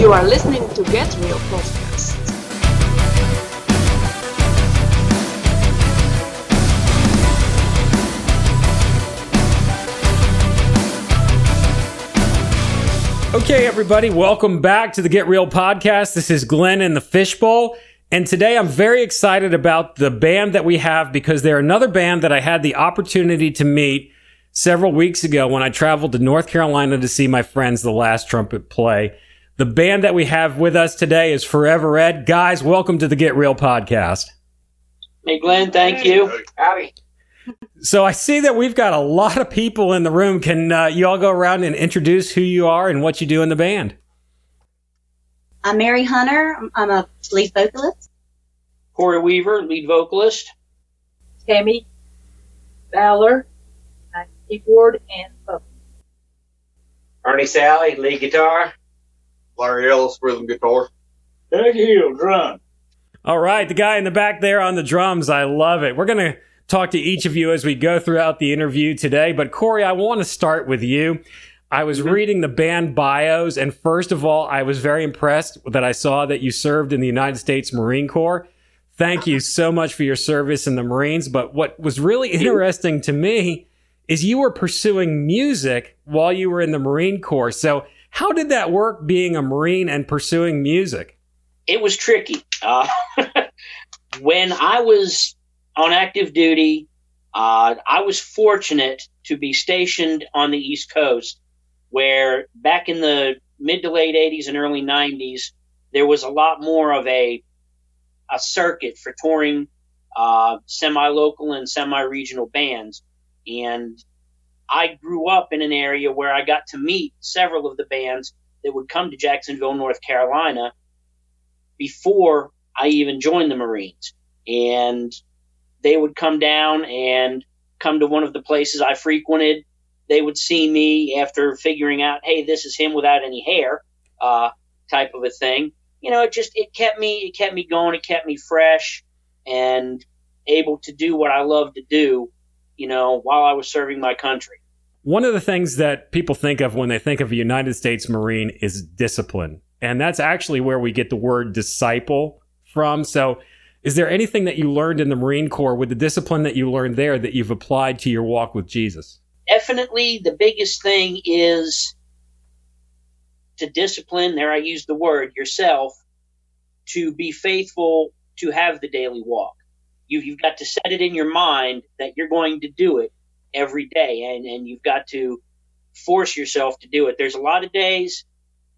You are listening to Get Real Podcast. Okay, everybody, welcome back to the Get Real podcast. This is Glenn in the Fishbowl. And today I'm very excited about the band that we have because they're another band that I had the opportunity to meet several weeks ago when I traveled to North Carolina to see my friends, the last trumpet play. The band that we have with us today is Forever Red. Guys, welcome to the Get Real podcast. Hey, Glenn, thank you. Howdy. So I see that we've got a lot of people in the room. Can uh, you all go around and introduce who you are and what you do in the band? I'm Mary Hunter. I'm a lead vocalist. Corey Weaver, lead vocalist. Tammy Fowler, keyboard and vocals. Ernie Sally, lead guitar. Larry Ellis, rhythm guitar. Doug Hill, drum. All right, the guy in the back there on the drums. I love it. We're going to talk to each of you as we go throughout the interview today. But Corey, I want to start with you. I was mm-hmm. reading the band bios, and first of all, I was very impressed that I saw that you served in the United States Marine Corps. Thank you so much for your service in the Marines. But what was really interesting to me is you were pursuing music while you were in the Marine Corps. So, how did that work being a Marine and pursuing music? It was tricky. Uh, when I was on active duty, uh, I was fortunate to be stationed on the East Coast, where back in the mid to late 80s and early 90s, there was a lot more of a a circuit for touring uh, semi-local and semi-regional bands, and I grew up in an area where I got to meet several of the bands that would come to Jacksonville, North Carolina, before I even joined the Marines, and they would come down and come to one of the places I frequented. They would see me after figuring out, hey, this is him without any hair, uh, type of a thing. You know, it just it kept me it kept me going. It kept me fresh and able to do what I love to do. You know, while I was serving my country. One of the things that people think of when they think of a United States Marine is discipline. And that's actually where we get the word disciple from. So, is there anything that you learned in the Marine Corps with the discipline that you learned there that you've applied to your walk with Jesus? Definitely the biggest thing is to discipline, there I use the word, yourself, to be faithful to have the daily walk. You've, you've got to set it in your mind that you're going to do it every day, and, and you've got to force yourself to do it. There's a lot of days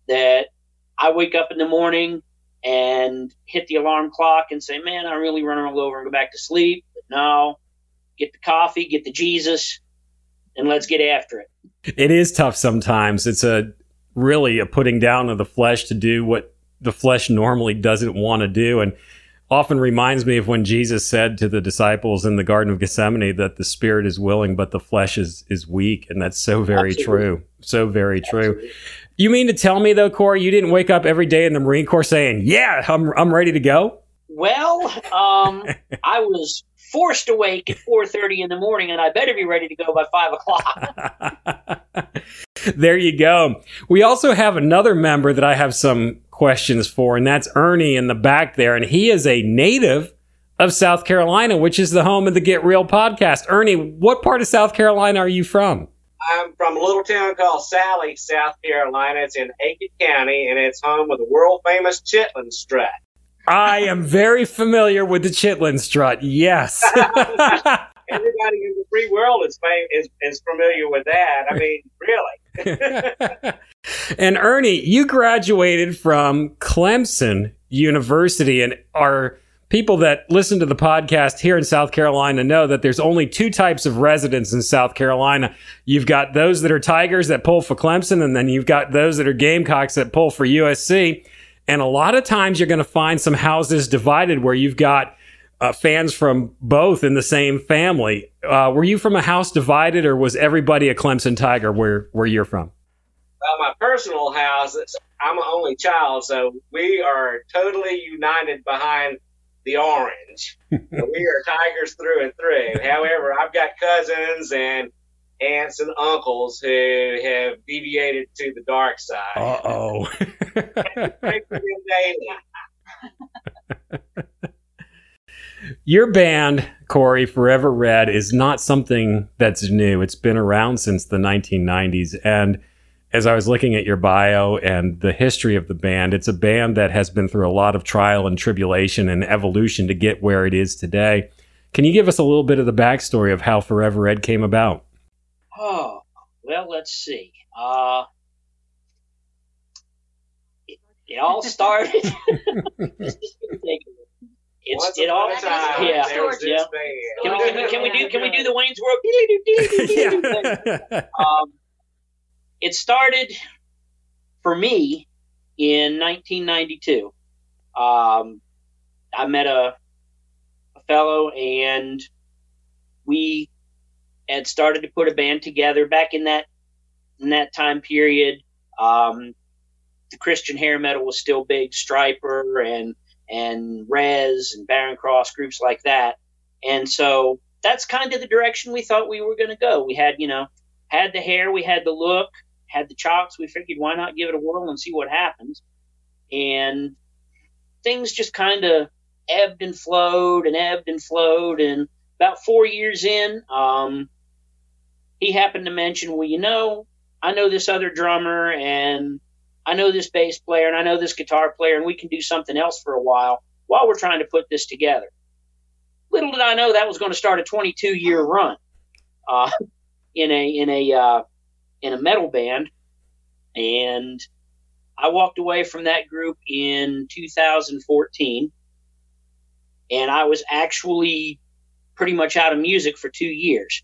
that I wake up in the morning and hit the alarm clock and say, man, I really run all over and go back to sleep. But no, get the coffee, get the Jesus, and let's get after it. It is tough sometimes. It's a really a putting down of the flesh to do what the flesh normally doesn't want to do. And often reminds me of when Jesus said to the disciples in the Garden of Gethsemane that the spirit is willing, but the flesh is, is weak. And that's so very Absolutely. true. So very true. You mean to tell me though, Corey, you didn't wake up every day in the Marine Corps saying, "Yeah, I'm I'm ready to go"? Well, um, I was forced awake at 4:30 in the morning, and I better be ready to go by five o'clock. there you go. We also have another member that I have some questions for, and that's Ernie in the back there, and he is a native of South Carolina, which is the home of the Get Real podcast. Ernie, what part of South Carolina are you from? I'm from a little town called Sally, South Carolina. It's in Aiken County, and it's home of the world famous Chitlin Strut. I am very familiar with the Chitlin Strut. Yes. Everybody in the free world is, is is familiar with that. I mean, really. and Ernie, you graduated from Clemson University and are people that listen to the podcast here in South Carolina know that there's only two types of residents in South Carolina. You've got those that are Tigers that pull for Clemson, and then you've got those that are Gamecocks that pull for USC. And a lot of times you're going to find some houses divided where you've got uh, fans from both in the same family. Uh, were you from a house divided, or was everybody a Clemson Tiger where, where you're from? Well, my personal house, I'm an only child, so we are totally united behind the orange. we are tigers through and through. However, I've got cousins and aunts and uncles who have deviated to the dark side. Uh oh. Pray for them daily. Your band, Corey, Forever Red, is not something that's new. It's been around since the 1990s. And as I was looking at your bio and the history of the band, it's a band that has been through a lot of trial and tribulation and evolution to get where it is today. Can you give us a little bit of the backstory of how Forever Red came about? Oh, well, let's see. Uh, it, it all started. it's Once it all. upon time, yeah. there was this yeah. Can we, can we can we do can we do the Wayne's World? yeah. um, it started for me in 1992. Um, I met a, a fellow, and we had started to put a band together back in that in that time period. Um, the Christian hair metal was still big, Stryper and and Rez and Barren Cross groups like that, and so that's kind of the direction we thought we were going to go. We had, you know, had the hair, we had the look, had the chops. We figured why not give it a whirl and see what happens. And things just kind of ebbed and flowed and ebbed and flowed. And about four years in, um, he happened to mention, well, you know, I know this other drummer and I know this bass player and I know this guitar player and we can do something else for a while while we're trying to put this together. Little did I know that was going to start a 22 year run uh, in a in a uh, in a metal band, and I walked away from that group in 2014, and I was actually pretty much out of music for two years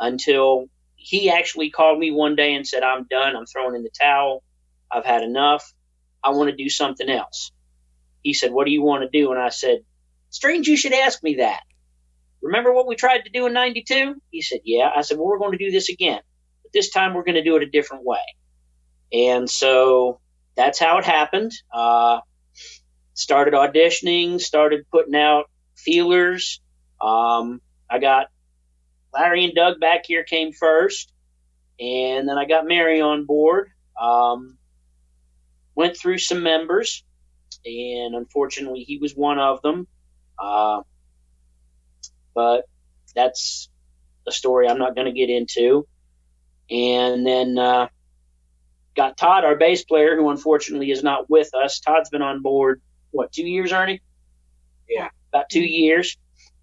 until he actually called me one day and said, "I'm done. I'm throwing in the towel. I've had enough. I want to do something else." He said, "What do you want to do?" And I said, "Strange you should ask me that." Remember what we tried to do in 92? He said, Yeah. I said, Well, we're going to do this again. But this time we're going to do it a different way. And so that's how it happened. Uh, started auditioning, started putting out feelers. Um, I got Larry and Doug back here came first. And then I got Mary on board. Um, went through some members. And unfortunately, he was one of them. Uh, but that's a story I'm not going to get into. And then uh, got Todd, our bass player, who unfortunately is not with us. Todd's been on board, what, two years, Ernie? Yeah. About two years.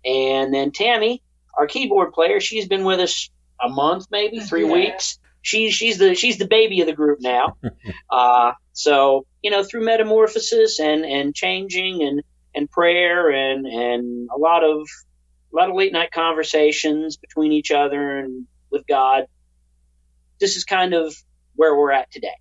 And then Tammy, our keyboard player, she's been with us a month, maybe three Yeah. weeks. She's she's the she's the baby of the group now. uh, so you know, through metamorphosis and and changing and and prayer and and a lot of a lot of late night conversations between each other and with God. This is kind of where we're at today.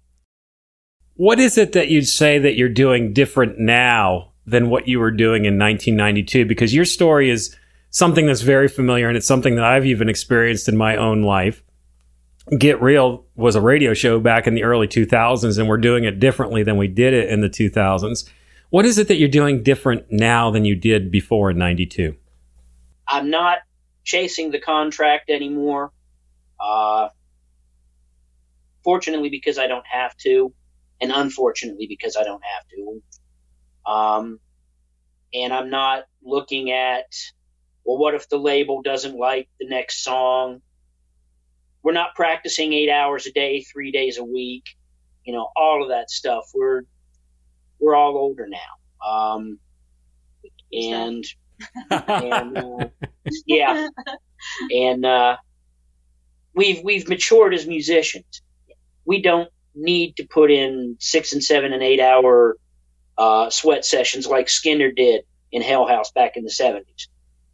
What is it that you'd say that you're doing different now than what you were doing in 1992? Because your story is something that's very familiar and it's something that I've even experienced in my own life. Get Real was a radio show back in the early 2000s, and we're doing it differently than we did it in the 2000s. What is it that you're doing different now than you did before in 92? I'm not chasing the contract anymore. Uh, fortunately, because I don't have to, and unfortunately, because I don't have to. Um, and I'm not looking at, well, what if the label doesn't like the next song? We're not practicing eight hours a day, three days a week. You know, all of that stuff. We're we're all older now. Um, and and uh, yeah, and uh, we've we've matured as musicians. We don't need to put in six and seven and eight hour uh, sweat sessions like Skynyrd did in Hell House back in the seventies.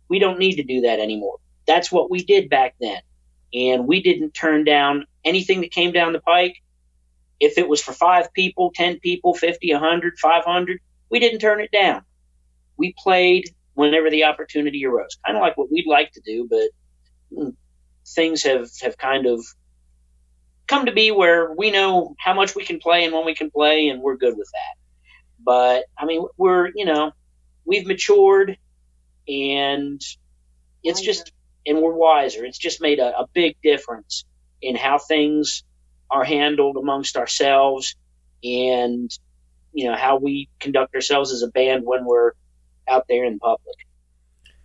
We don't need to do that anymore. That's what we did back then, and we didn't turn down anything that came down the pike. If it was for five people, ten people, fifty, a hundred, five hundred, we didn't turn it down. We played whenever the opportunity arose. Kind of like what we'd like to do, but mm, things have, have kind of come to be where we know how much we can play and when we can play, and we're good with that. But I mean, we're, you know, we've matured and it's just, and we're wiser. It's just made a, a big difference in how things are handled amongst ourselves and you know how we conduct ourselves as a band when we're out there in public.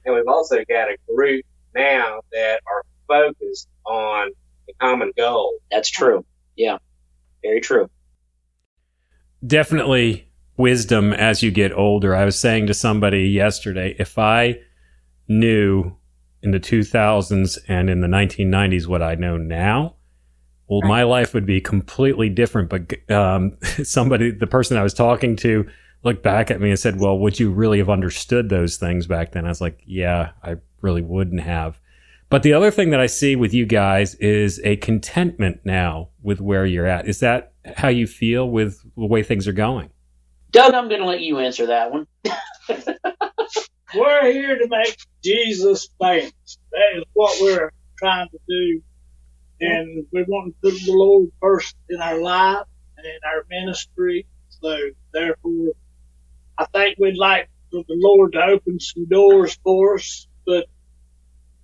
And we've also got a group now that are focused on the common goal. That's true. Yeah, very true. Definitely wisdom as you get older. I was saying to somebody yesterday, if I knew in the 2000s and in the 1990s what I know now, well, my life would be completely different. But um, somebody, the person I was talking to, looked back at me and said, Well, would you really have understood those things back then? I was like, Yeah, I really wouldn't have. But the other thing that I see with you guys is a contentment now with where you're at. Is that how you feel with the way things are going? Doug, I'm going to let you answer that one. We're here to make Jesus famous. That is what we're trying to do. And we want to put the Lord first in our life and in our ministry. So therefore, I think we'd like for the Lord to open some doors for us, but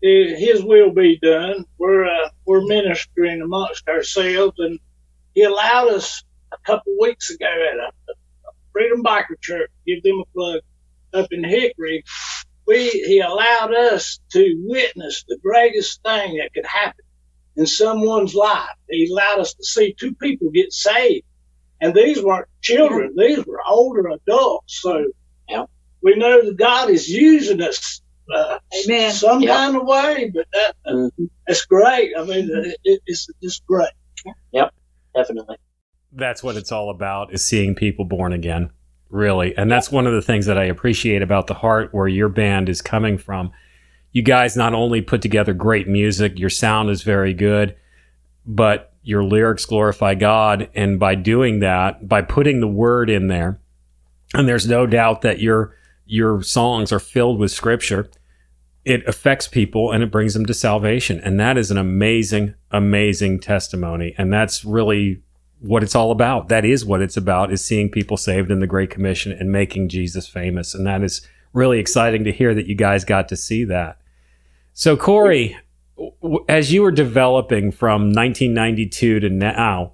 His will be done. We're uh, we're ministering amongst ourselves, and He allowed us a couple weeks ago at a, a Freedom Biker Church, give them a plug up in Hickory. We He allowed us to witness the greatest thing that could happen in someone's life. He allowed us to see two people get saved. And these weren't children, these were older adults. So Yeah. we know that God is using us uh, Amen. some Yeah. kind of way, but that, Mhm. it's great. I mean, it, it- it's just great. Yep, definitely. That's what it's all about is seeing people born again. Really. And that's one of the things that I appreciate about the heart where your band is coming from. You guys not only put together great music, your sound is very good, but your lyrics glorify God. And by doing that, by putting the word in there, and there's no doubt that your your songs are filled with scripture, it affects people and it brings them to salvation. And that is an amazing, amazing testimony. And that's really what it's all about. That is what it's about is seeing people saved in the Great Commission and making Jesus famous. And that is really exciting to hear that you guys got to see that. So Corey, as you were developing from 1992 to now,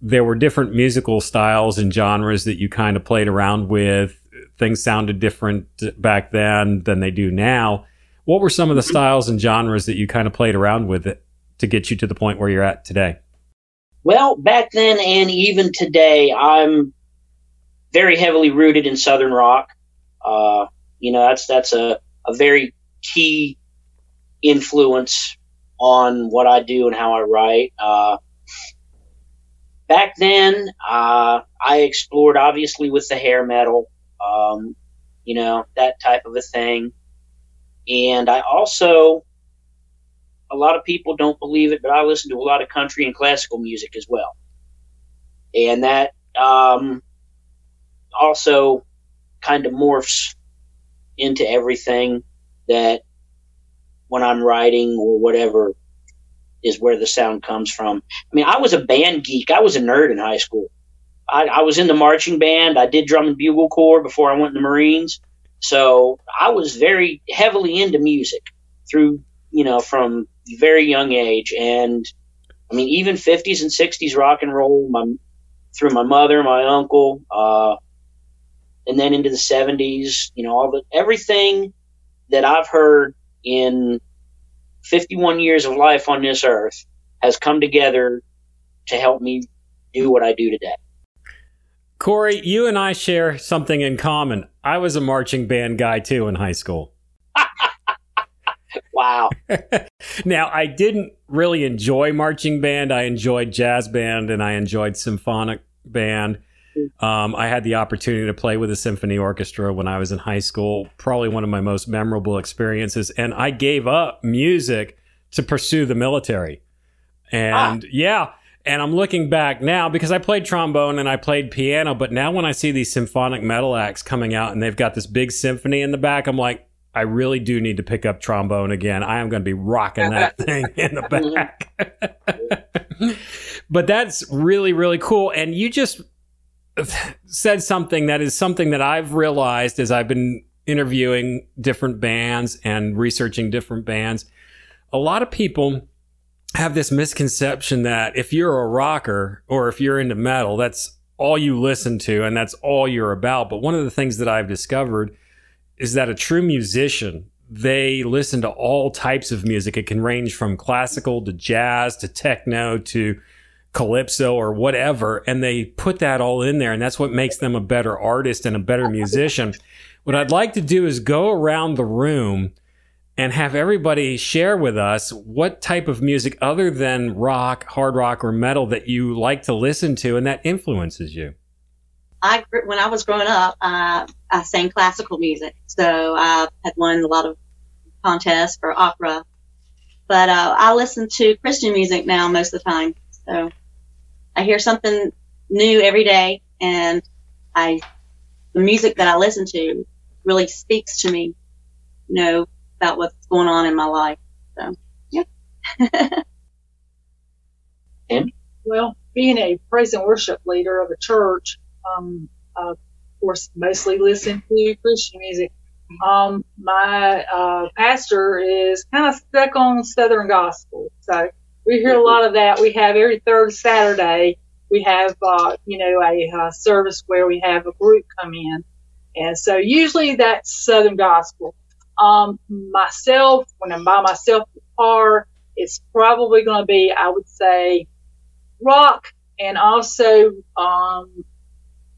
there were different musical styles and genres that you kind of played around with. Things sounded different uh, back then than they do now. What were some of the mm-hmm. styles and genres that you kind of played around with it to get you to the point where you're at today? Well, back then and even today, I'm very heavily rooted in Southern rock. Uh, you know, that's that's a, a very key influence on what I do and how I write. Uh, back then, uh, I explored obviously with the hair metal, um, you know, that type of a thing. And I also, a lot of people don't believe it, but I listen to a lot of country and classical music as well. And that um, also kind of morphs into everything that when I'm writing or whatever is where the sound comes from. I mean, I was a band geek. I was a nerd in high school. I, I was in the marching band. I did drum and bugle corps before I went in the Marines. So I was very heavily into music through, you know, from very young age. And I mean, even 50s and 60s rock and roll, my, through my mother, my uncle, uh, and then into the 70s, you know, all the everything that I've heard in 51 years of life on this earth has come together to help me do what I do today. Corey, you and I share something in common. I was a marching band guy too in high school. Wow. now, I didn't really enjoy marching band. I enjoyed jazz band and I enjoyed symphonic band. Um, I had the opportunity to play with a symphony orchestra when I was in high school, probably one of my most memorable experiences. And I gave up music to pursue the military. And yeah, and I'm looking back now because I played trombone and I played piano, but now when I see these symphonic metal acts coming out and they've got this big symphony in the back, I'm like, I really do need to pick up trombone again. I am going to be rocking that thing in the back. but that's really, really cool. And you just said something that is something that I've realized as I've been interviewing different bands and researching different bands. A lot of people have this misconception that if you're a rocker or if you're into metal, that's all you listen to and that's all you're about. But one of the things that I've discovered is that a true musician, they listen to all types of music. It can range from classical to jazz to techno to calypso or whatever. And they put that all in there. And that's what makes them a better artist and a better musician. What I'd like to do is go around the room and have everybody share with us what type of music other than rock, hard rock, or metal that you like to listen to and that influences you. I when I was growing up, uh, I sang classical music, so I had won a lot of contests for opera. But uh, I listen to Christian music now most of the time, so I hear something new every day, and I the music that I listen to really speaks to me, you know, about what's going on in my life. So yeah. And well, being a praise and worship leader of a church, um, uh, of course, mostly listen to Christian music. Um, my uh, pastor is kind of stuck on Southern gospel, so we hear a lot of that. We have every third Saturday we have uh, you know a uh, service where we have a group come in, and so usually that's Southern gospel. Um, myself, when I'm by myself the car, it's probably going to be, I would say, rock and also um,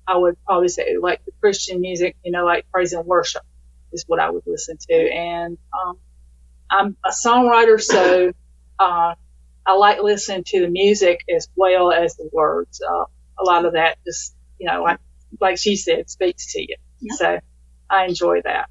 I would probably say like the Christian music, you know, like praise and worship is what I would listen to. And um, I'm a songwriter, so uh, I like listening to the music as well as the words. Uh, a lot of that just, you know, like like she said, speaks to you. Yeah. So I enjoy that.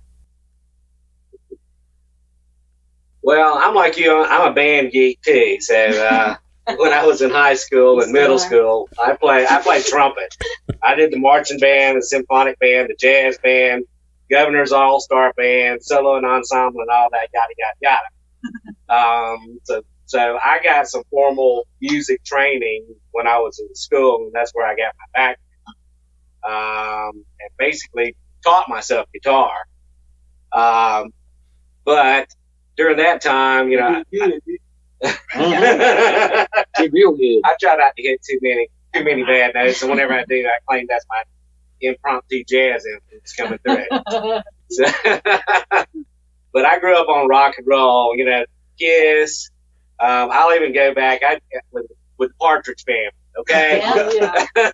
Well, I'm like you. I'm a band geek too. So uh, when I was in high school and middle school, I play I played trumpet. I did the marching band, the symphonic band, the jazz band, governor's all star band, solo and ensemble, and all that. Yada yada yada. Um, so so I got some formal music training when I was in school, and that's where I got my background. Um, and basically taught myself guitar. Um, but during that time, you know, I, Did real. I try not to hit too many too many bad notes, and whenever I do, I claim that's my impromptu jazz influence coming through. So, but I grew up on rock and roll, you know, Kiss. Um, I'll even go back I, with, with Partridge Family. Okay, Yeah,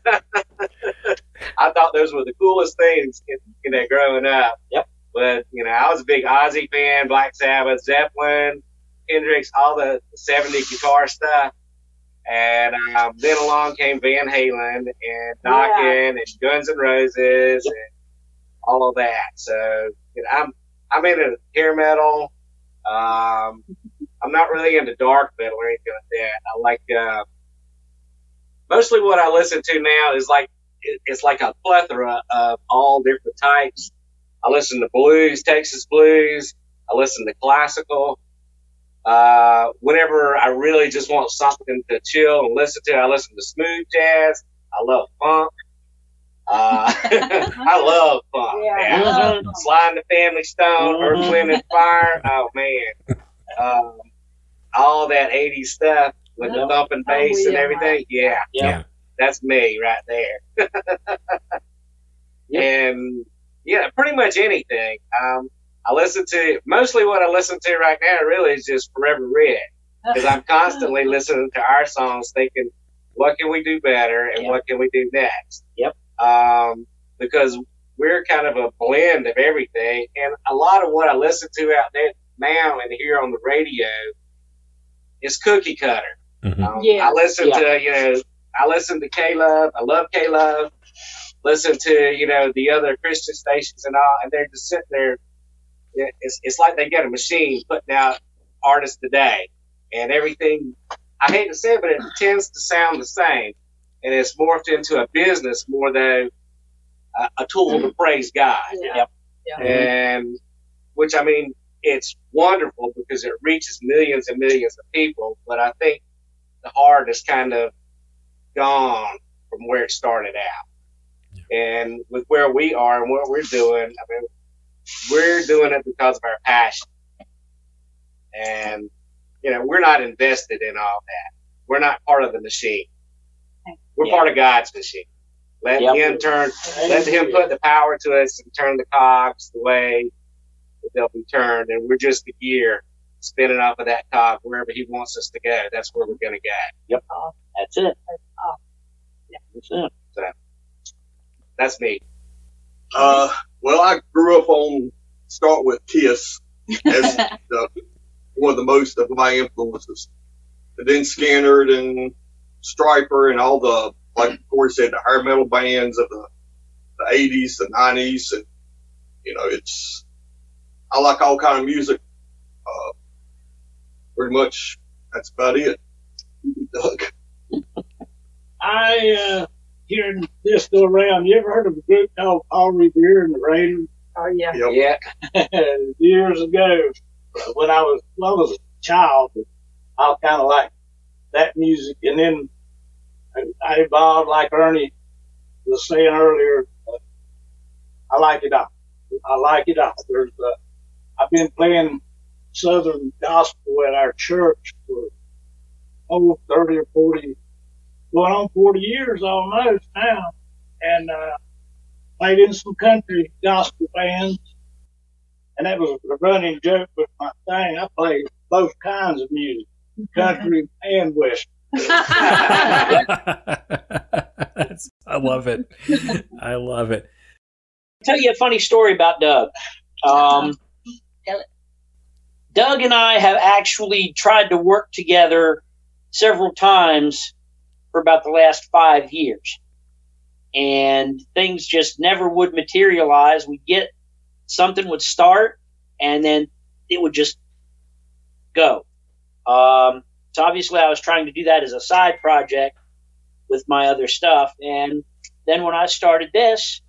I thought those were the coolest things, you know, growing up. Yep. But you know, I was a big Ozzy fan, Black Sabbath, Zeppelin, Hendrix, all the 70 guitar stuff. And um, then along came Van Halen and Dokken and Guns N' Roses and all of that. So you know, I'm I'm into hair metal. Um, I'm not really into dark metal or anything like that. I like uh, mostly what I listen to now is like it's like a plethora of all different types. I listen to blues, Texas blues. I listen to classical. Uh, whenever I really just want something to chill and listen to, I listen to smooth jazz. I love funk. Uh, I love funk. Yeah, man. I love funk. Sly and the Family Stone, Earth, Wind and Fire. Oh man, um, all that '80s stuff with the thumping I'm bass with and you on everything. Yeah, Yeah. that's me right there. And yeah, pretty much anything. Um, I listen to mostly what I listen to right now really is just Forever Red because I'm constantly listening to our songs, thinking, what can we do better and Yep. what can we do next? Yep. Um, because we're kind of a blend of everything, and a lot of what I listen to out there now and here on the radio is cookie cutter. Mhm. Um, Yeah. I listen Yeah. to, you know, I listen to K Love. I love K Love. Listen to, you know, the other Christian stations and all, and they're just sitting there. It- It's, it's like they got a machine putting out artists today, and everything. I hate to say it, but it tends to sound the same, and it's morphed into a business more than a, a tool to mm-hmm. praise God Yeah. Yep. Yeah. Mm-hmm. and which I mean, it's wonderful because it reaches millions and millions of people. But I think the heart is kind of gone from where it started out, and with where we are and what we're doing, I mean, we're doing it because of our passion, and you know, we're not invested in all that. We're not part of the machine. We're Yeah. part of God's machine. Let Yep. him turn, let him put the power to us and turn the cogs the way that they'll be turned. And we're just the gear spinning off of that cog wherever he wants us to go. That's where we're going to go. Yep. That's it. That's it. That's me. Uh, well, I grew up on start with Kiss as the, one of the most of my influences. And then Skynyrd and Stryper and all the, like Corey said, the hair metal bands of the, the 80s, the 90s. And, you know, it's, I like all kind of music. Uh, pretty much that's about it. Doug. I uh, hearing this go around. You ever heard of a group called Paul Revere and the Raiders? Oh yeah. Yep. Yeah. Years ago, when I was when I was a child, I kind of like that music, and then I, I evolved like Ernie was saying earlier. Uh, I like it all. I like it all. There's uh, I've been playing Southern gospel at our church for over 30 or 40, going on 40 years almost now. And, uh, played in some country gospel bands. And that was a running joke with my thing. I played both kinds of music, country and western. I love it. I love it. tell you a funny story about Doug. Um, Doug and I have actually tried to work together several times for about the last five years. And things just never would materialize. We get something would start and then it would just go. Um, so obviously I was trying to do that as a side project with my other stuff. And then when I started this,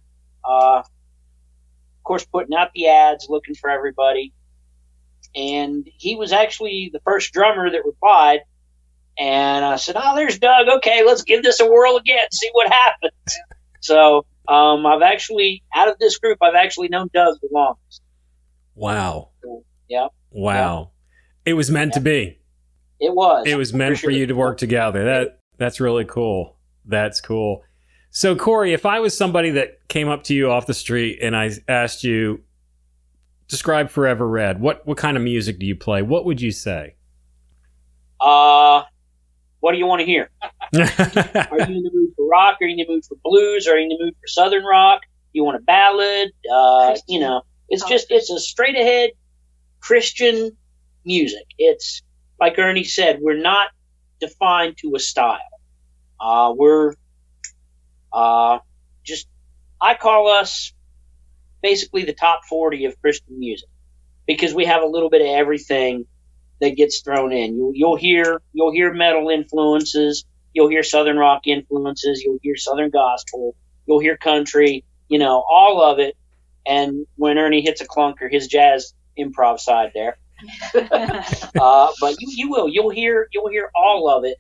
uh, of course, putting out the ads, looking for everybody. And he was actually the first drummer that replied. And I said, Oh, there's Doug. Okay, let's give this a whirl again, see what happens. So um, I've actually, out of this group, I've actually known Doug the longest. Wow. Yeah, Wow. It was meant to be. it was. It was meant for you to work together. That that's really cool. That's cool. So Corey, if I was somebody that came up to you off the street and I asked you describe Forever Red, what what kind of music do you play? What would you say? Uh, what do you want to hear? Are you in the mood for rock? Are you in the mood for blues? Are you in the mood for southern rock? You want a ballad? Uh, you know, it's just it's a straight ahead Christian music. It's like Ernie said, we're not defined to a style. Uh, we're uh, just I call us basically the top forty of Christian music because we have a little bit of everything that gets thrown in. You'll, you'll hear you'll hear metal influences, you'll hear southern rock influences, you'll hear southern gospel, you'll hear country, you know, all of it. And when Ernie hits a clunker, his jazz improv side there. uh, but you, you will you'll hear you'll hear all of it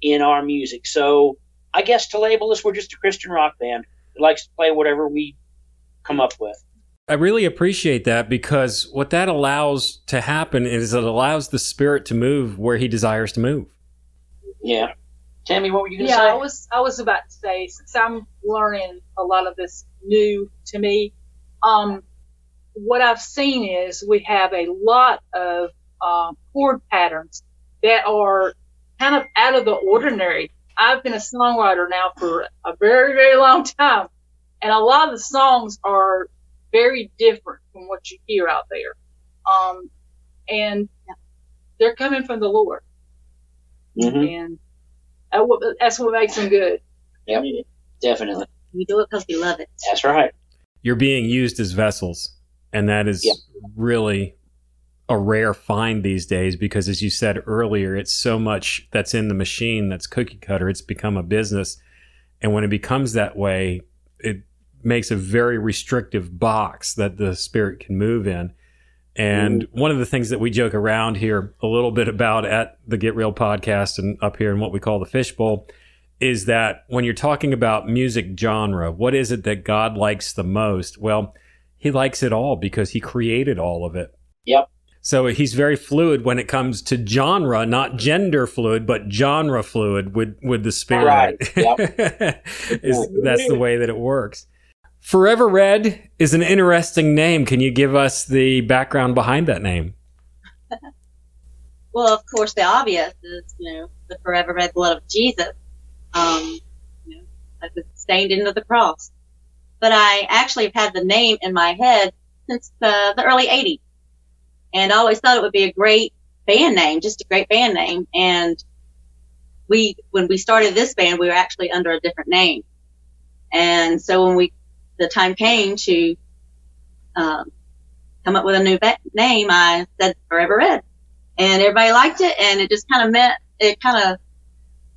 in our music. So I guess to label us, we're just a Christian rock band that likes to play whatever we come up with. I really appreciate that because what that allows to happen is it allows the spirit to move where he desires to move. Yeah. Tammy, what were you gonna Yeah, say? I was I was about to say since I'm learning a lot of this new to me, um, what I've seen is we have a lot of um, chord patterns that are kind of out of the ordinary. I've been a songwriter now for a very very long time, and a lot of the songs are very different from what you hear out there, um, and they're coming from the Lord, Mhm. and that what- that's what makes them good. Yep. Definitely. we do it because we love it. That's right. You're being used as vessels, and that is Yeah. really a rare find these days because as you said earlier, it's so much that's in the machine that's cookie cutter. It's become a business. And when it becomes that way, it makes a very restrictive box that the spirit can move in. And one of the things that we joke around here a little bit about at the Get Real podcast and up here in what we call the fishbowl is that when you're talking about music genre, what is it that God likes the most? Well, he likes it all because he created all of it. Yep. So he's very fluid when it comes to genre, not gender fluid, but genre fluid with with the spirit. Right. is that's the way that it works. Forever Red is an interesting name. Can you give us the background behind that name? Well, of course, the obvious is, you know, the forever red blood of Jesus, um, you know, like it's stained into the cross. But I actually have had the name in my head since the, the early 80s. And I always thought it would be a great band name, just a great band name. And we, when we started this band, we were actually under a different name. And so when we, the time came to, um, come up with a new ba- name, I said Forever Red and everybody liked it and it just kind of meant it kind of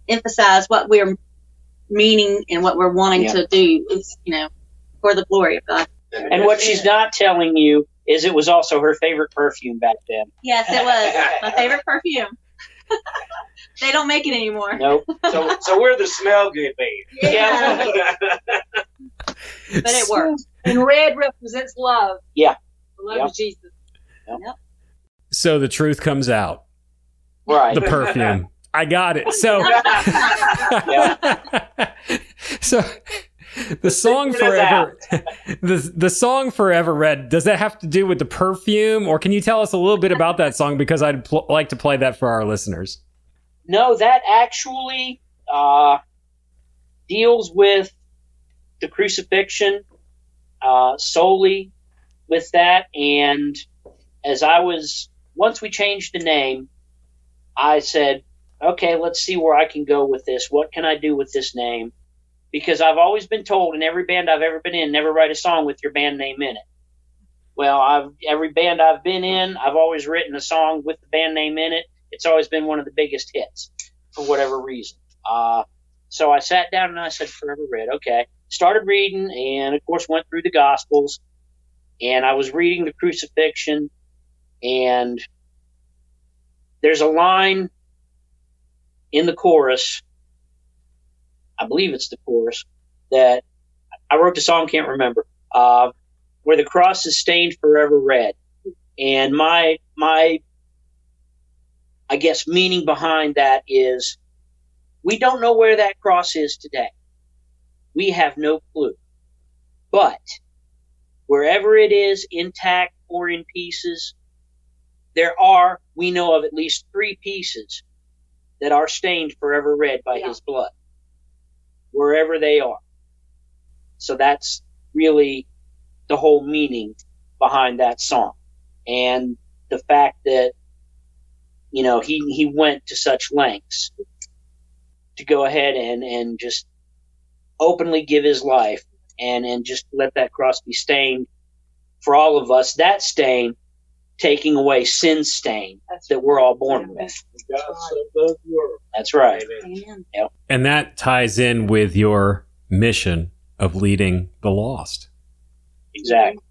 emphasized what we're meaning and what we're wanting Yeah. to do is you know for the glory of god And what she's not telling you is it was also her favorite perfume back then. yes it was my favorite perfume they don't make it anymore Nope. So, so we're the smell good band. Yeah. but it worked And red represents love. Yeah. The love Yeah. of Jesus. Yep. So the truth comes out. Right. The perfume. I got it. So So the song forever the the song forever red does that have to do with the perfume or can you tell us a little bit about that song because i'd pl- like to play that for our listeners No, that actually uh, deals with the crucifixion uh, solely with that. And as I was, once we changed the name, I said, okay, let's see where I can go with this. What can I do with this name? Because I've always been told in every band I've ever been in, never write a song with your band name in it. Well, I've every band I've been in, I've always written a song with the band name in it. It's always been one of the biggest hits for whatever reason. Uh, so I sat down and I said, Forever Red. Okay. Started reading and, of course, went through the Gospels. And I was reading the crucifixion. And there's a line in the chorus, I believe it's the chorus, that I wrote the song, can't remember, uh, where the cross is stained forever red. And my, my I guess meaning behind that is we don't know where that cross is today. We have no clue. But wherever it is, intact or in pieces, there are, we know of at least three pieces that are stained forever red by Yeah. his blood, wherever they are. So that's really the whole meaning behind that song. And the fact that you know, he, he went to such lengths to go ahead and, and just openly give his life and, and just let that cross be stained for all of us. That stain taking away sin stain That's that we're all born with. God so loved the world. That's right. Amen. and that ties in with your mission of leading the lost Exactly.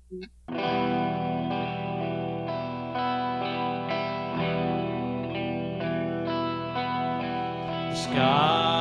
The sky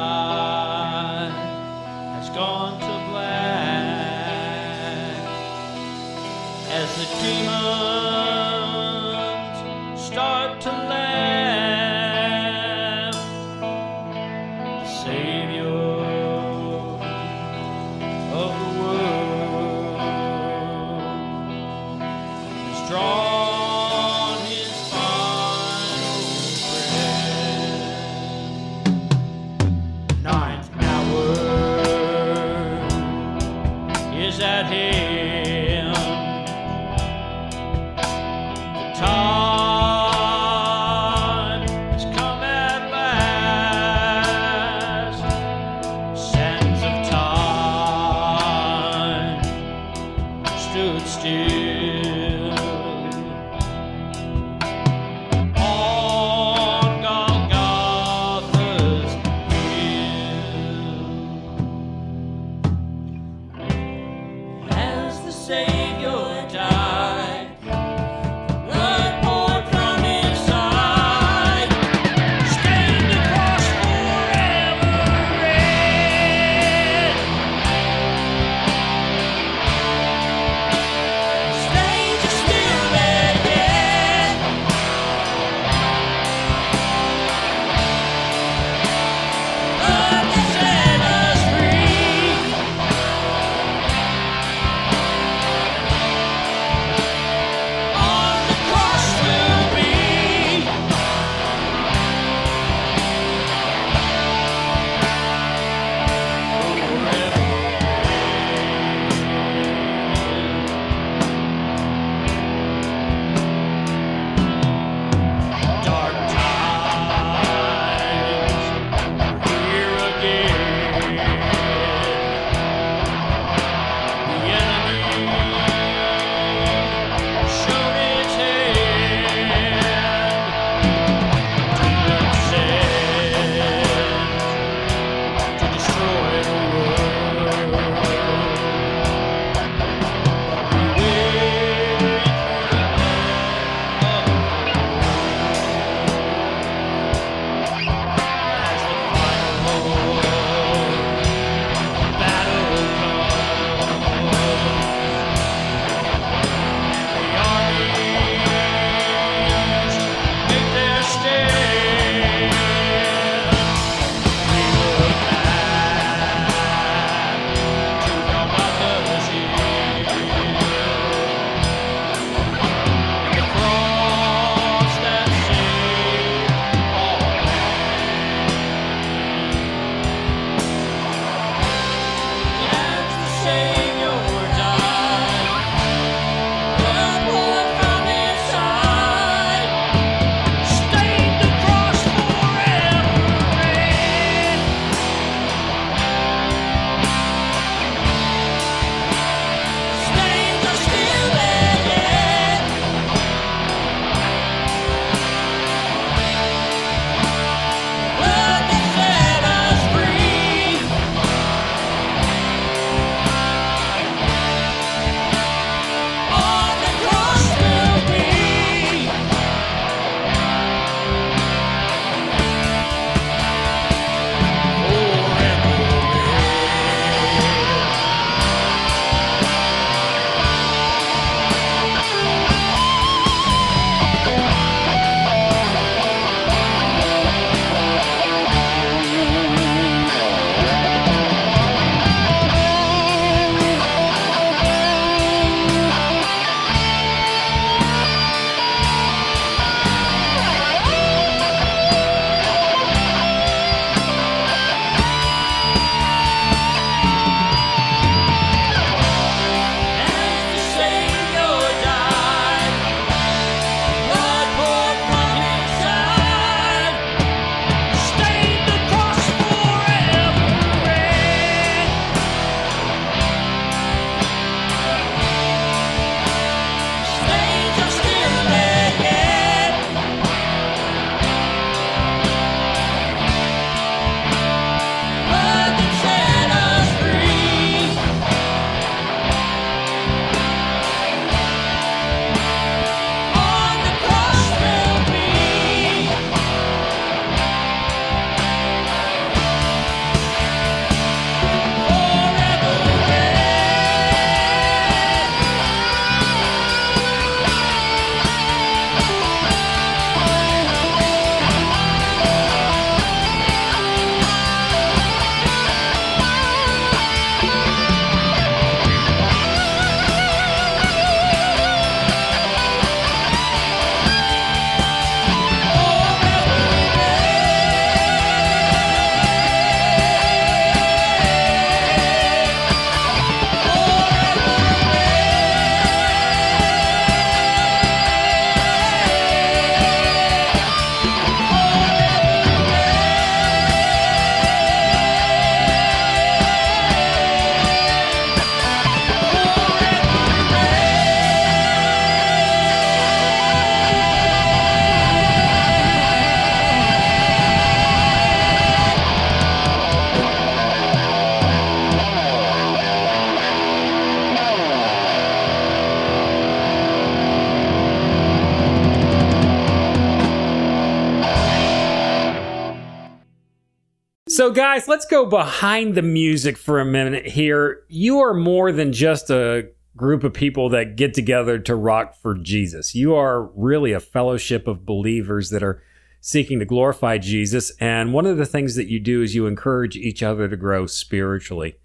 guys, let's go behind the music for a minute here. You are more than just a group of people that get together to rock for Jesus. You are really a fellowship of believers that are seeking to glorify Jesus. And one of the things that you do is you encourage each other to grow spiritually.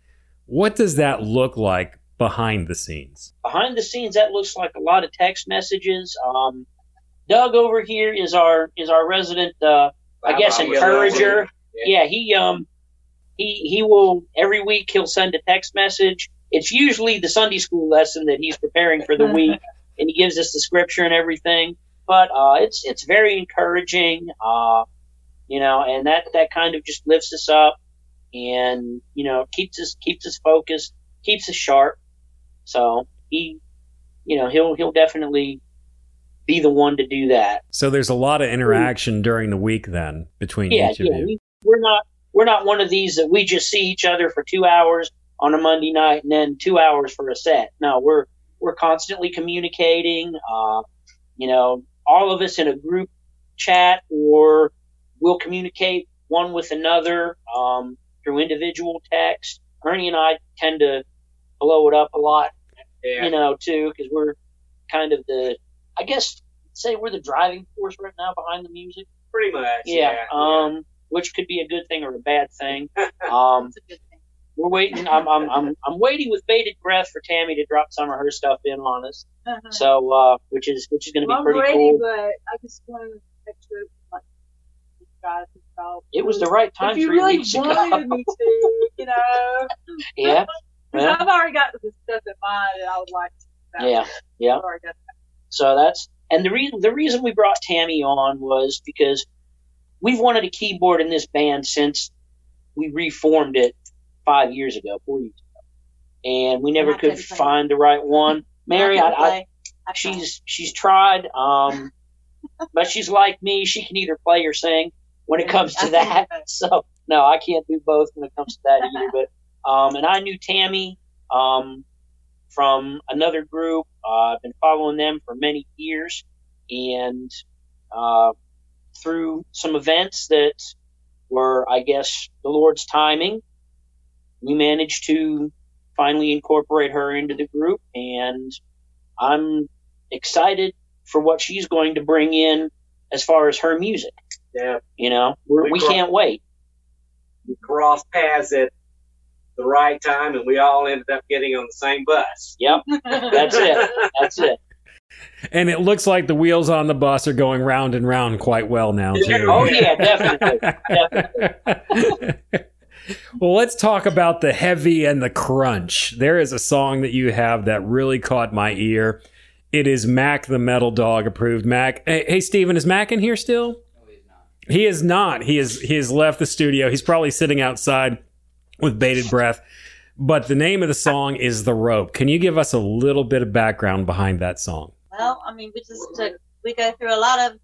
What does that look like behind the scenes? behind the scenes that looks like a lot of text messages um, doug over here is our is our resident uh, i guess encourager Yeah. yeah he um he he will every week he'll send a text message it's usually the sunday school lesson that he's preparing for the week and he gives us the scripture and everything but uh, it's it's very encouraging uh, you know and that that kind of just lifts us up and you know keeps us keeps us focused keeps us sharp so he, you know, he'll he'll definitely be the one to do that. So, there's a lot of interaction during the week then between Yeah, each of yeah. you. We, we're not we're not one of these that we just see each other for two hours on a Monday night and then two hours for a set. No, we're we're constantly communicating. Uh, you know, all of us in a group chat or we'll communicate one with another um, through individual text. Ernie and I tend to blow it up a lot Yeah. you know, too, because we're kind of the, I guess, say we're the driving force right now behind the music. Pretty much. Yeah. Yeah. Um, which could be a good thing or a bad thing. Um, It's a good thing. we're waiting. I'm, I'm, I'm, I'm waiting with bated breath for Tammy to drop some of her stuff in on us. Uh-huh. So, uh, which is, which is going to Well, be pretty ready, cool. but I just wanted to make sure like guys about It was the right time if you really ago. wanted me to, you know. yeah. Yeah. I've already got the stuff in mind that I would like to. Yeah. Yeah. I've already got So that's and the reason the reason we brought Tammy on was because we've wanted a keyboard in this band since we reformed it five years ago, four years ago, and we never could find the right one. Mary, I, I. I she's she's tried, um, but she's like me. She can either play or sing when it comes to that. So no, I can't do both when it comes to that either. But um, and I knew Tammy um, from another group. Uh, I've been following them for many years, and uh, through some events that were, I guess, the Lord's timing, we managed to finally incorporate her into the group, and I'm excited for what she's going to bring in as far as her music. Yeah. You know, We're, We we cro- can't wait. We crossed paths at the right time, and we all ended up getting on the same bus. Yep, that's it. That's it. And it looks like the wheels on the bus are going round and round quite well now, too. Oh yeah, definitely. well, let's talk about the heavy and the crunch. There is a song that you have that really caught my ear. It is Mac the Metal Dog approved. Mac, hey, hey Steven, is Mac in here still? He is not. He is he has left the studio. He's probably sitting outside with bated breath. But the name of the song is The Rope. Can you give us a little bit of background behind that song? Well, I mean, we just took, we go through a lot of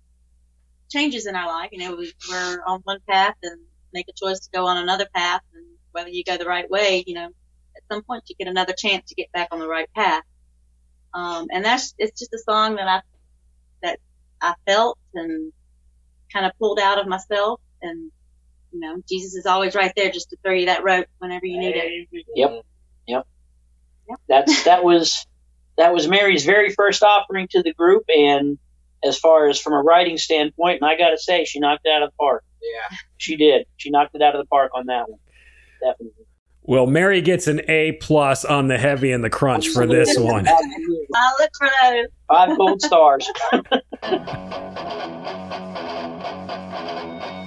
changes in our life. You know, we, we're on one path and make a choice to go on another path, and whether you go the right way, you know, at some point you get another chance to get back on the right path. Um, and that's it's just a song that I that I felt and kind of pulled out of myself, and you know, Jesus is always right there just to throw you that rope whenever you need it. Yep. Yep. That's that was that was Mary's very first offering to the group, and as far as from a writing standpoint, and I got to say, she knocked it out of the park. Yeah. She did. She knocked it out of the park on that one. Definitely. Well, Mary gets an A plus on the heavy and the crunch for this one. Absolutely. I look for those. Five gold stars.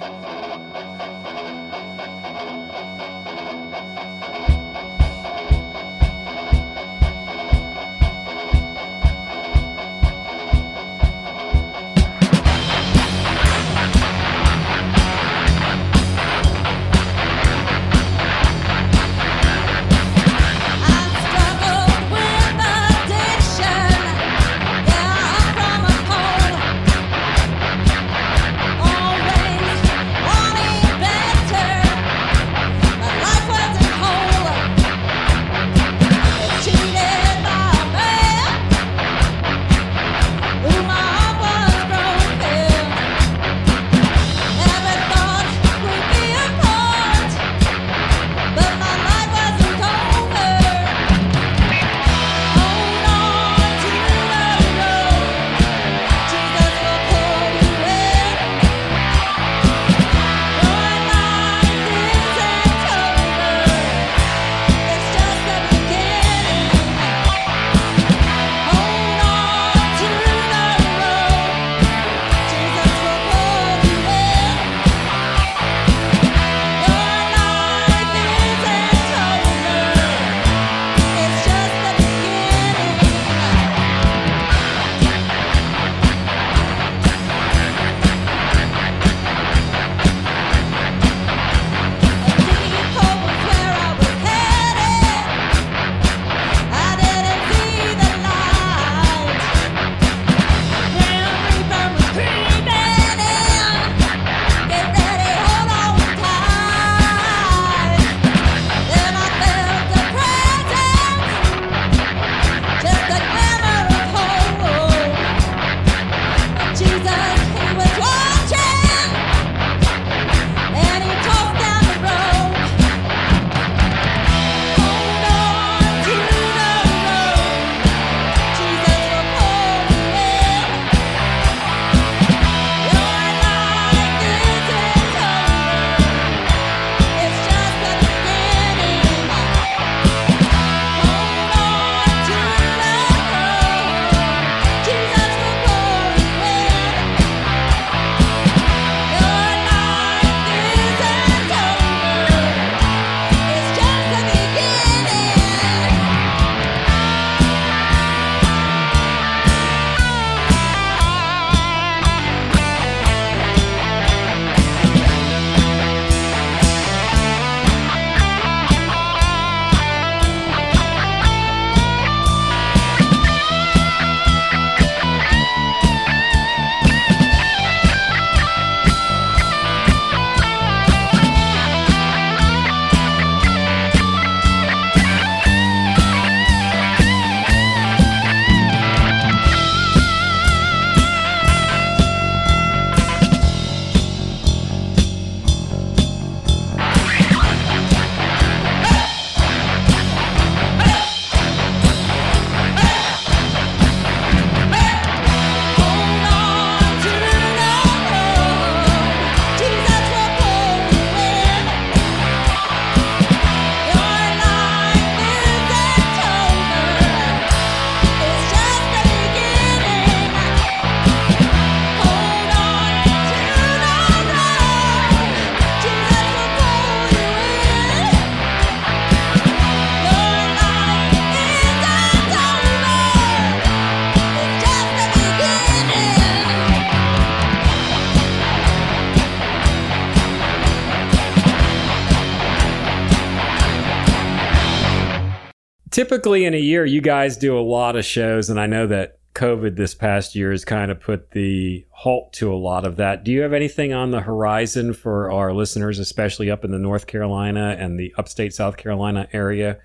typically in a year, you guys do a lot of shows, and I know that COVID this past year has kind of put the halt to a lot of that. Do you have anything on the horizon for our listeners, especially up in the North Carolina and the upstate South Carolina area,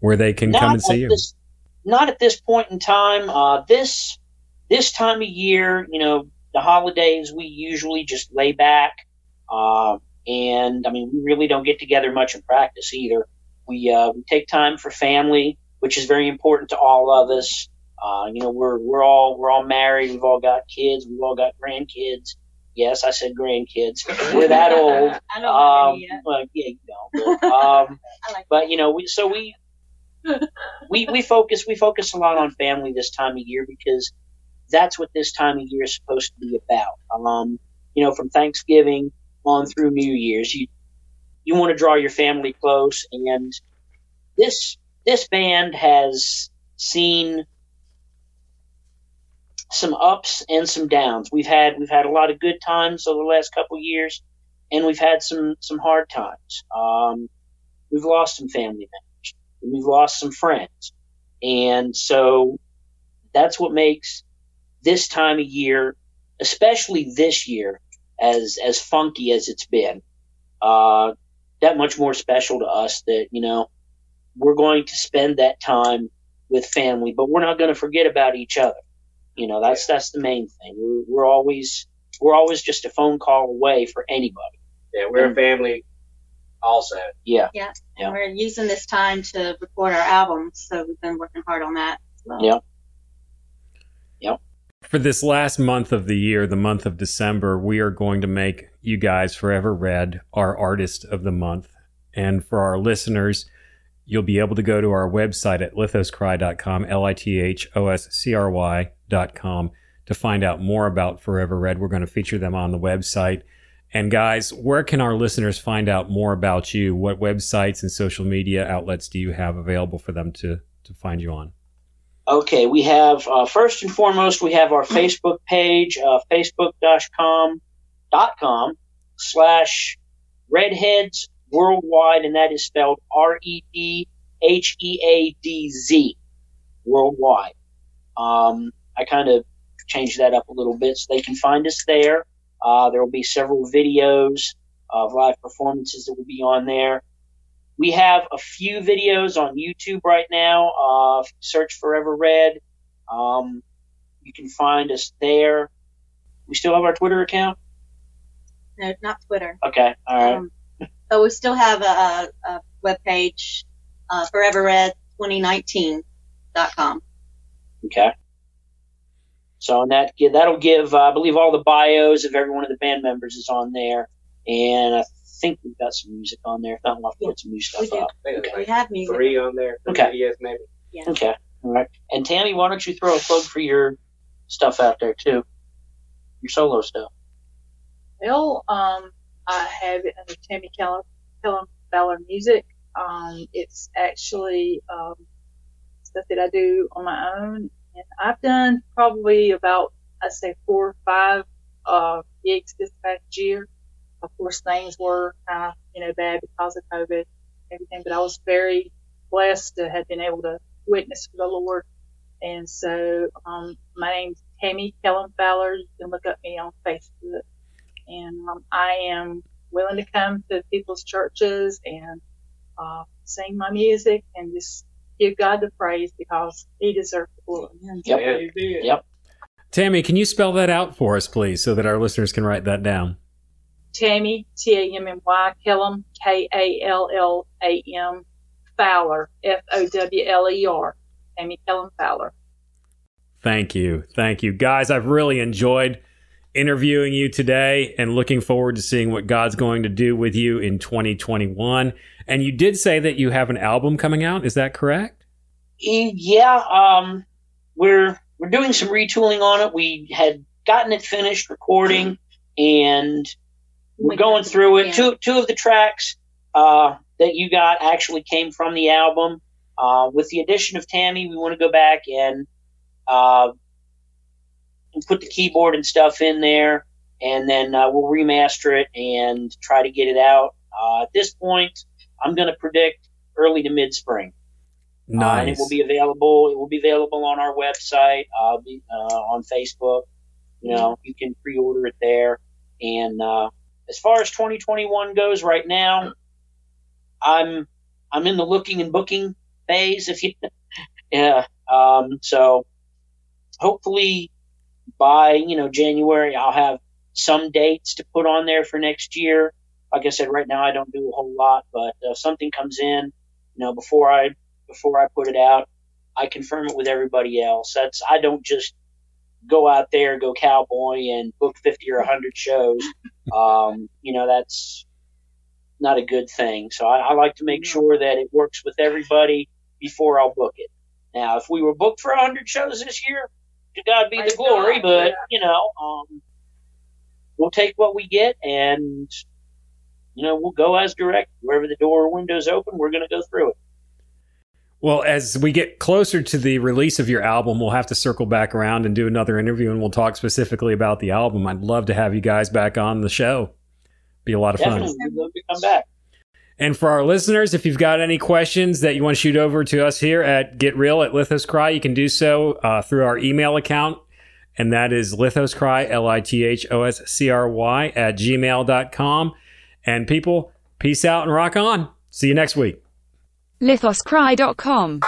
where they can come and see you? Not at this point in time. Uh, this this time of year, you know, the holidays, we usually just lay back, uh, and I mean, we really don't get together much in practice either. We uh, we take time for family, which is very important to all of us. Uh, you know, we're we're all we're all married. We've all got kids. We've all got grandkids. Yes, I said grandkids. We're that old. I don't Um, yet. well, yeah, you know. But, um, I like but you know, we so we we we focus we focus a lot on family this time of year because that's what this time of year is supposed to be about. Um, you know, from Thanksgiving on through New Year's, you you want to draw your family close, and this this band has seen some ups and some downs. We've had we've had a lot of good times over the last couple years, and we've had some some hard times. Um, we've lost some family members, we've lost some friends, and so that's what makes this time of year, especially this year, as as funky as it's been, uh, that much more special to us. That you know we're going to spend that time with family, but we're not going to forget about each other. You know, that's that's the main thing. We're, we're always we're always just a phone call away for anybody. Yeah, we're a family also. Yeah, Yeah. Yeah. We're using this time to record our albums, so we've been working hard on that as well. Yeah. For this last month of the year, the month of December, we are going to make you guys Forever Red our artist of the month. And for our listeners, you'll be able to go to our website at lithoscry.com, L I T H O S C R Y.com, to find out more about Forever Red. We're going to feature them on the website. And guys, where can our listeners find out more about you? What websites and social media outlets do you have available for them to, to find you on? Okay, we have uh, first and foremost we have our Facebook page, uh, facebook.com dot com slash redheads worldwide, and that is spelled R E D H E A D Z worldwide. Um, I kind of changed that up a little bit so they can find us there. Uh, there will be several videos of live performances that will be on there. We have a few videos on YouTube right now. Uh, search Forever Red. Um, you can find us there. We still have our Twitter account. No, not Twitter. Okay, all right. Um, but we still have a, a, a webpage, uh, foreverred2019.com. Okay. So and that that'll give, uh, I believe, all the bios of every one of the band members is on there, and I think we've got some music on there. If not, we'll have to put some new stuff We do. up. I think We have music. three on there. Three Okay. videos maybe. Yeah. Okay, all right. And Tammy, why don't you throw a plug for your stuff out there too? Your solo stuff. Well, um, I have it under Tammy Kellum Fowler Music. Um, it's actually um, stuff that I do on my own, and I've done probably about I'd say four or five uh, gigs this past year. Of course, things were kind of you know bad because of COVID, everything, but I was very blessed to have been able to witness for the Lord. And so, um, my name's Tammy Kellum Fowler. You can look up me on Facebook and um, I am willing to come to people's churches and uh, sing my music and just give God the praise because He deserves the glory. Yep. Yeah. He did. Yep. Tammy, can you spell that out for us, please, so that our listeners can write that down? Tammy T A M M Y Kellum K A L L A M Fowler F O W L E R Tammy Kellum Fowler. Thank you. Thank you. Guys, I've really enjoyed interviewing you today and looking forward to seeing what God's going to do with you in 2021. And you did say that you have an album coming out. Is that correct? Yeah, um, we're we're doing some retooling on it. We had gotten it finished recording, and we're going through it. yeah. Two two of the tracks uh, that you got actually came from the album. Uh, with the addition of Tammy, we want to go back and uh, and put the keyboard and stuff in there, and then uh, we'll remaster it and try to get it out. Uh, at this point, I'm going to predict early to mid spring. Uh, and it will be available. It will be available on our website, uh, be, uh, on Facebook. You know, you can pre-order it there. And uh, as far as 2021 goes, right now, I'm I'm in the looking and booking phase. If you, yeah. Um, so hopefully by you know January, I'll have some dates to put on there for next year. Like I said, right now I don't do a whole lot, but uh, if something comes in, you know, before I before I put it out, I confirm it with everybody else. That's I don't just go out there, go cowboy, and book fifty or hundred shows. Um, you know, that's not a good thing. So I, I like to make sure that it works with everybody before I'll book it. Now, if we were booked for hundred shows this year, to God be the glory. God, But yeah. you know, um, we'll take what we get, and you know, we'll go as direct. Wherever the door or window's open, we're going to go through it. Well, as we get closer to the release of your album, we'll have to circle back around and do another interview and we'll talk specifically about the album. I'd love to have you guys back on the show. Be a lot of fun. Definitely, we'd love to come back. And for our listeners, if you've got any questions that you want to shoot over to us here at Get Real at Lithos Cry, you can do so uh, through our email account. And that is lithoscry, L I T H O S C R Y, at gmail.com. And people, peace out and rock on. See you next week. lithoscry.com